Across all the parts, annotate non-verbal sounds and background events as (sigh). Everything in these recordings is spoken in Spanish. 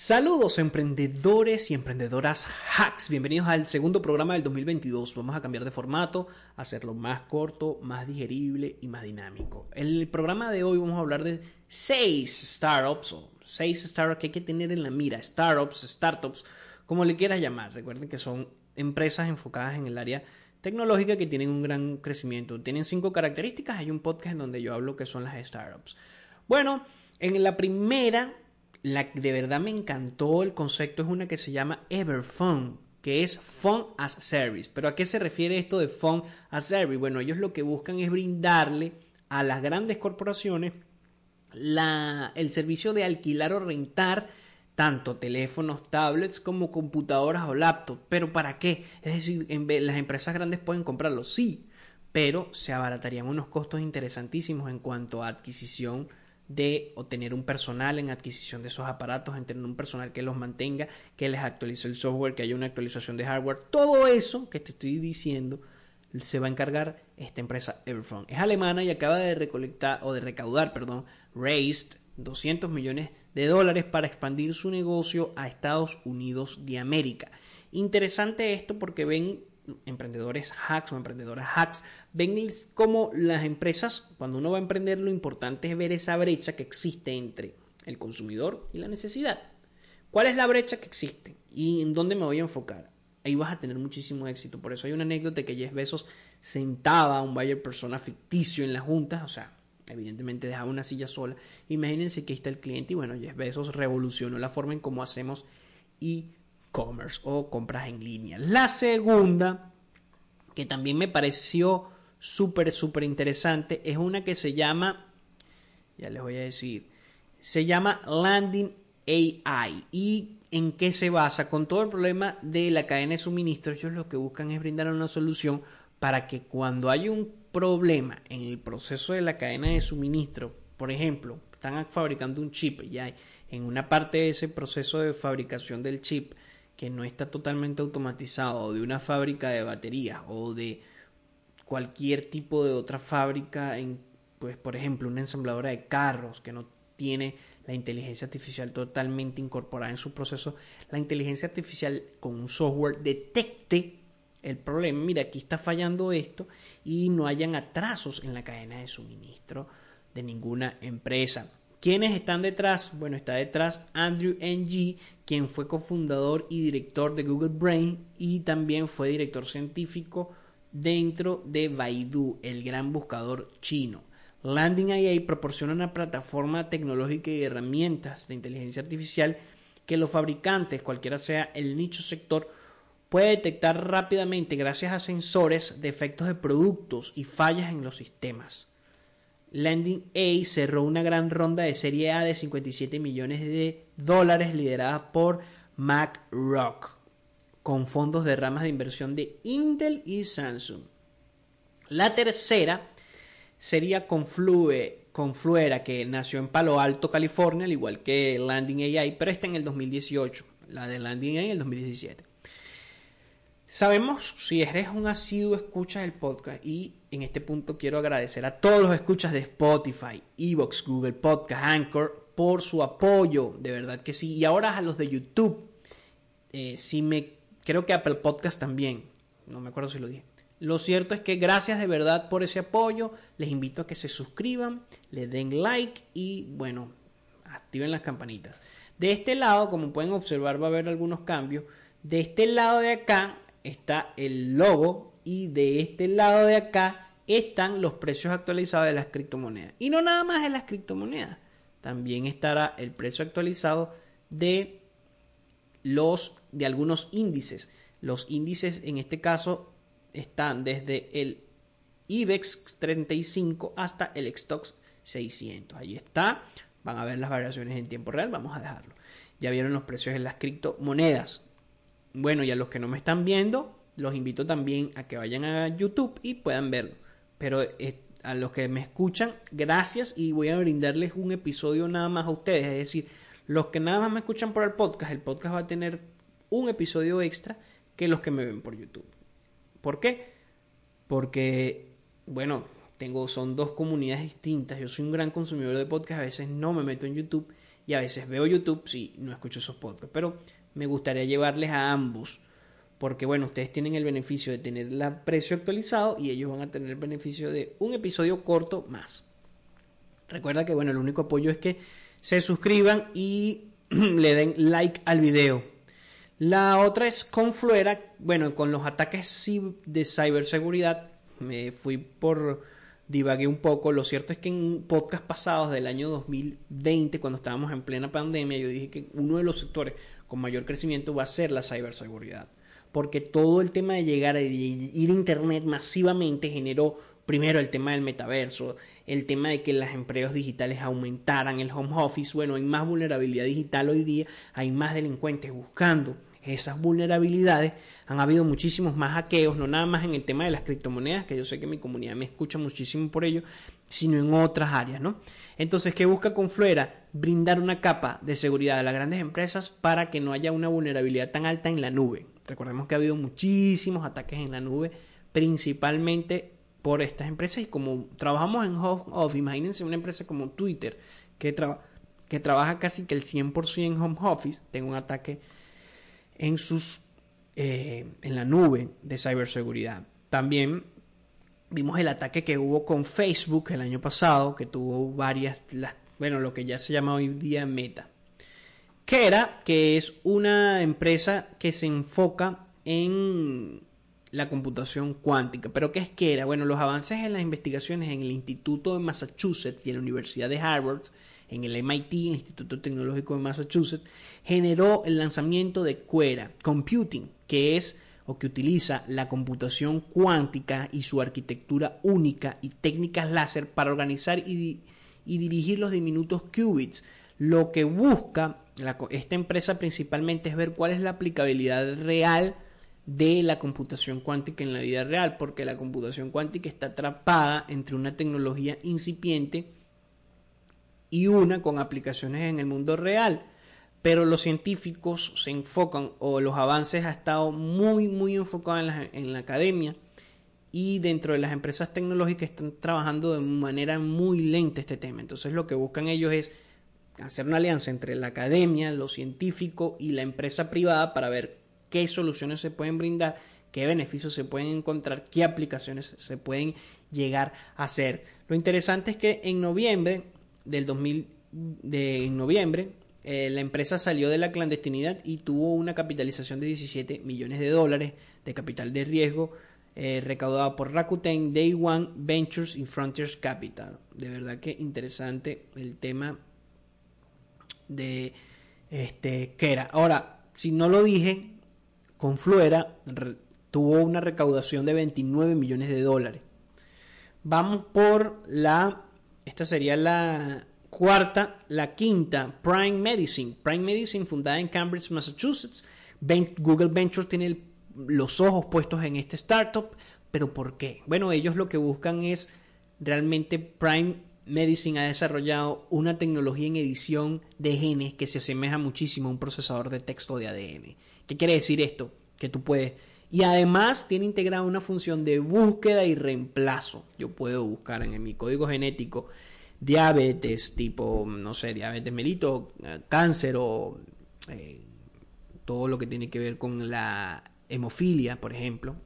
Saludos emprendedores y emprendedoras hacks. Bienvenidos al segundo programa del 2022. Vamos a cambiar de formato, hacerlo más corto, más digerible y más dinámico. En el programa de hoy vamos a hablar de seis startups o seis startups que hay que tener en la mira. Startups, startups, como le quieras llamar. Recuerden que son empresas enfocadas en el área tecnológica que tienen un gran crecimiento. Tienen cinco características. Hay un podcast en donde yo hablo que son las startups. Bueno, en la primera la de verdad me encantó el concepto es una que se llama Everphone, que es Phone as Service. Pero ¿a qué se refiere esto de Phone as Service? Bueno, ellos lo que buscan es brindarle a las grandes corporaciones la, el servicio de alquilar o rentar tanto teléfonos, tablets como computadoras o laptops. ¿Pero para qué? Es decir, las empresas grandes pueden comprarlo, sí, pero se abaratarían unos costos interesantísimos en cuanto a adquisición de obtener un personal en adquisición de esos aparatos, en tener un personal que los mantenga, que les actualice el software, que haya una actualización de hardware. Todo eso que te estoy diciendo se va a encargar esta empresa Everphone. Es alemana y acaba de recolectar o de recaudar, perdón, raised 200 millones de dólares para expandir su negocio a Estados Unidos de América. Interesante esto porque ven emprendedores hacks o emprendedoras hacks, ven cómo las empresas, cuando uno va a emprender, lo importante es ver esa brecha que existe entre el consumidor y la necesidad. ¿Cuál es la brecha que existe? ¿Y en dónde me voy a enfocar? Ahí vas a tener muchísimo éxito. Por eso hay una anécdota que Jeff Bezos sentaba a un buyer persona ficticio en la junta, o sea, evidentemente dejaba una silla sola. Imagínense que está el cliente y bueno, Jeff Bezos revolucionó la forma en cómo hacemos y o compras en línea. La segunda, que también me pareció súper, súper interesante, es una que se llama, ya les voy a decir, se llama Landing AI. ¿Y en qué se basa? Con todo el problema de la cadena de suministro, ellos lo que buscan es brindar una solución para que cuando hay un problema en el proceso de la cadena de suministro, por ejemplo, están fabricando un chip y hay en una parte de ese proceso de fabricación del chip que no está totalmente automatizado, de una fábrica de baterías o de cualquier tipo de otra fábrica, en, pues por ejemplo una ensambladora de carros que no tiene la inteligencia artificial totalmente incorporada en su proceso, la inteligencia artificial con un software detecte el problema, mira, aquí está fallando esto y no hayan atrasos en la cadena de suministro de ninguna empresa. ¿Quiénes están detrás? Bueno, está detrás Andrew Ng, quien fue cofundador y director de Google Brain y también fue director científico dentro de Baidu, el gran buscador chino. Landing AI proporciona una plataforma tecnológica y herramientas de inteligencia artificial que los fabricantes, cualquiera sea el nicho sector, puede detectar rápidamente gracias a sensores defectos de productos y fallas en los sistemas. Landing A cerró una gran ronda de serie A de 57 millones de dólares liderada por MacRock, con fondos de ramas de inversión de Intel y Samsung. La tercera sería Conflue, Confluera, que nació en Palo Alto, California, al igual que Landing AI, pero está en el 2018. La de Landing AI en el 2017. Sabemos si eres un asiduo escucha del podcast y en este punto quiero agradecer a todos los escuchas de Spotify, Evox, Google Podcast, Anchor por su apoyo, de verdad que sí. Y ahora a los de YouTube, eh, si me creo que Apple Podcast también, no me acuerdo si lo dije. Lo cierto es que gracias de verdad por ese apoyo. Les invito a que se suscriban, le den like y bueno, activen las campanitas. De este lado, como pueden observar, va a haber algunos cambios. De este lado de acá está el logo y de este lado de acá están los precios actualizados de las criptomonedas. Y no nada más de las criptomonedas, también estará el precio actualizado de los de algunos índices. Los índices en este caso están desde el IBEX 35 hasta el STOXX 600. Ahí está van a ver las variaciones en tiempo real, vamos a dejarlo. Ya vieron los precios de las criptomonedas. Bueno, y a los que no me están viendo, los invito también a que vayan a YouTube y puedan verlo. Pero eh, a los que me escuchan, gracias y voy a brindarles un episodio nada más a ustedes. Es decir, los que nada más me escuchan por el podcast, el podcast va a tener un episodio extra que los que me ven por YouTube. ¿Por qué? Porque, bueno, tengo, son dos comunidades distintas. Yo soy un gran consumidor de podcast, a veces no me meto en YouTube y a veces veo YouTube si no escucho esos podcasts. Pero me gustaría llevarles a ambos. Porque bueno, ustedes tienen el beneficio de tener el precio actualizado y ellos van a tener el beneficio de un episodio corto más. Recuerda que bueno, el único apoyo es que se suscriban y (clears throat) le den like al video. La otra es con Fluera, bueno, con los ataques de ciberseguridad me fui por divagué un poco. Lo cierto es que en podcast pasados del año 2020, cuando estábamos en plena pandemia, yo dije que uno de los sectores con mayor crecimiento va a ser la ciberseguridad. Porque todo el tema de llegar a ir a Internet masivamente generó primero el tema del metaverso, el tema de que las empleos digitales aumentaran, el home office, bueno, hay más vulnerabilidad digital hoy día, hay más delincuentes buscando esas vulnerabilidades, han habido muchísimos más hackeos, no nada más en el tema de las criptomonedas, que yo sé que mi comunidad me escucha muchísimo por ello, sino en otras áreas, ¿no? Entonces, ¿qué busca Confluera? Brindar una capa de seguridad a las grandes empresas para que no haya una vulnerabilidad tan alta en la nube. Recordemos que ha habido muchísimos ataques en la nube, principalmente por estas empresas y como trabajamos en home office, imagínense una empresa como Twitter que, que trabaja casi que el 100% en home office, tenga un ataque en sus eh, en la nube de ciberseguridad. También vimos el ataque que hubo con Facebook el año pasado, que tuvo varias, bueno, lo que ya se llama hoy día Meta. Que era que es una empresa que se enfoca en la computación cuántica. ¿Pero qué es que era? Bueno, los avances en las investigaciones en el Instituto de Massachusetts y en la Universidad de Harvard en el MIT, Instituto Tecnológico de Massachusetts, generó el lanzamiento de Quera Computing, que es o que utiliza la computación cuántica y su arquitectura única y técnicas láser para organizar y, dirigir los diminutos qubits. Lo que busca esta empresa principalmente es ver cuál es la aplicabilidad real de la computación cuántica en la vida real, porque la computación cuántica está atrapada entre una tecnología incipiente y una con aplicaciones en el mundo real. Pero los científicos se enfocan o los avances ha estado muy, muy enfocados en la, en la academia y dentro de las empresas tecnológicas están trabajando de manera muy lenta este tema. Entonces lo que buscan ellos es hacer una alianza entre la academia, lo científico y la empresa privada para ver qué soluciones se pueden brindar, qué beneficios se pueden encontrar, qué aplicaciones se pueden llegar a hacer. Lo interesante es que en noviembre del 2000, de, noviembre, eh, la empresa salió de la clandestinidad y tuvo una capitalización de 17 millones de dólares de capital de riesgo eh, recaudado por Rakuten, Day One Ventures y Frontiers Capital. De verdad que interesante el tema de este. Ahora, si no lo dije, Confluera tuvo una recaudación de 29 millones de dólares. Vamos por la esta sería la cuarta. La quinta, Prime Medicine. Prime Medicine, fundada en Cambridge, Massachusetts. Google Ventures tiene los ojos puestos en este startup. ¿Pero por qué? Bueno, ellos lo que buscan es realmente Prime Medicine ha desarrollado una tecnología en edición de genes que se asemeja muchísimo a un procesador de texto de ADN. ¿Qué quiere decir esto? Que tú puedes y además tiene integrada una función de búsqueda y reemplazo. Yo puedo buscar en, mi código genético diabetes tipo, no sé, diabetes melito, eh, cáncer o eh, todo lo que tiene que ver con la hemofilia, por ejemplo,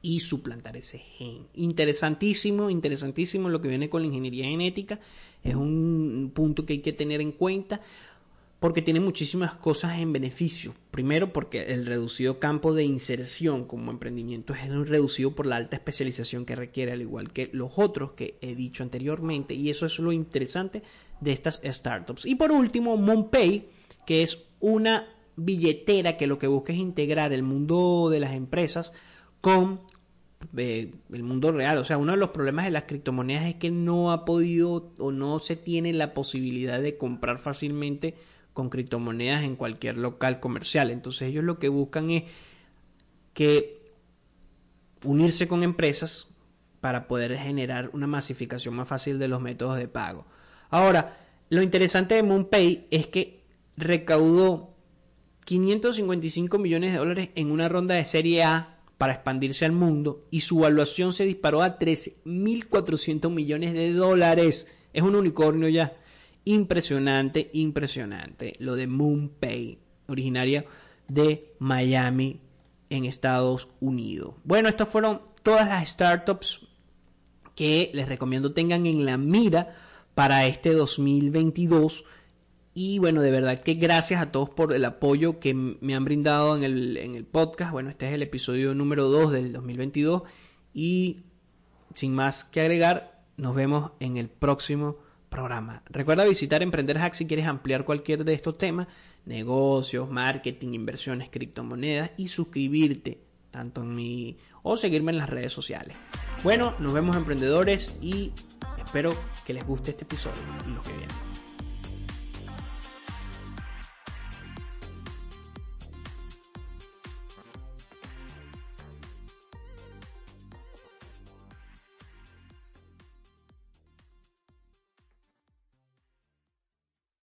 y suplantar ese gen. Interesantísimo, interesantísimo lo que viene con la ingeniería genética. Es un punto que hay que tener en cuenta porque tiene muchísimas cosas en beneficio. Primero, porque el reducido campo de inserción como emprendimiento es reducido por la alta especialización que requiere, al igual que los otros que he dicho anteriormente. Y eso es lo interesante de estas startups. Y por último, MonPay, que es una billetera que lo que busca es integrar el mundo de las empresas con eh, el mundo real. O sea, uno de los problemas de las criptomonedas es que no ha podido o no se tiene la posibilidad de comprar fácilmente con criptomonedas en cualquier local comercial. Entonces ellos lo que buscan es que unirse con empresas para poder generar una masificación más fácil de los métodos de pago. Ahora, lo interesante de MoonPay es que recaudó 555 millones de dólares en una ronda de serie A para expandirse al mundo y su valuación se disparó a 13.400 millones de dólares. Es un unicornio ya. Impresionante, impresionante. Lo de MoonPay, originaria de Miami en Estados Unidos. Bueno, estas fueron todas las startups que les recomiendo tengan en la mira para este 2022. Y bueno, de verdad que gracias a todos por el apoyo que me han brindado en el, en el podcast. Bueno, este es el episodio número 2 del 2022. Y sin más que agregar, nos vemos en el próximo programa. Recuerda visitar Emprender Hack si quieres ampliar cualquier de estos temas, negocios, marketing, inversiones, criptomonedas y suscribirte tanto en mi o seguirme en las redes sociales. Bueno, nos vemos emprendedores y espero que les guste este episodio y los que vienen.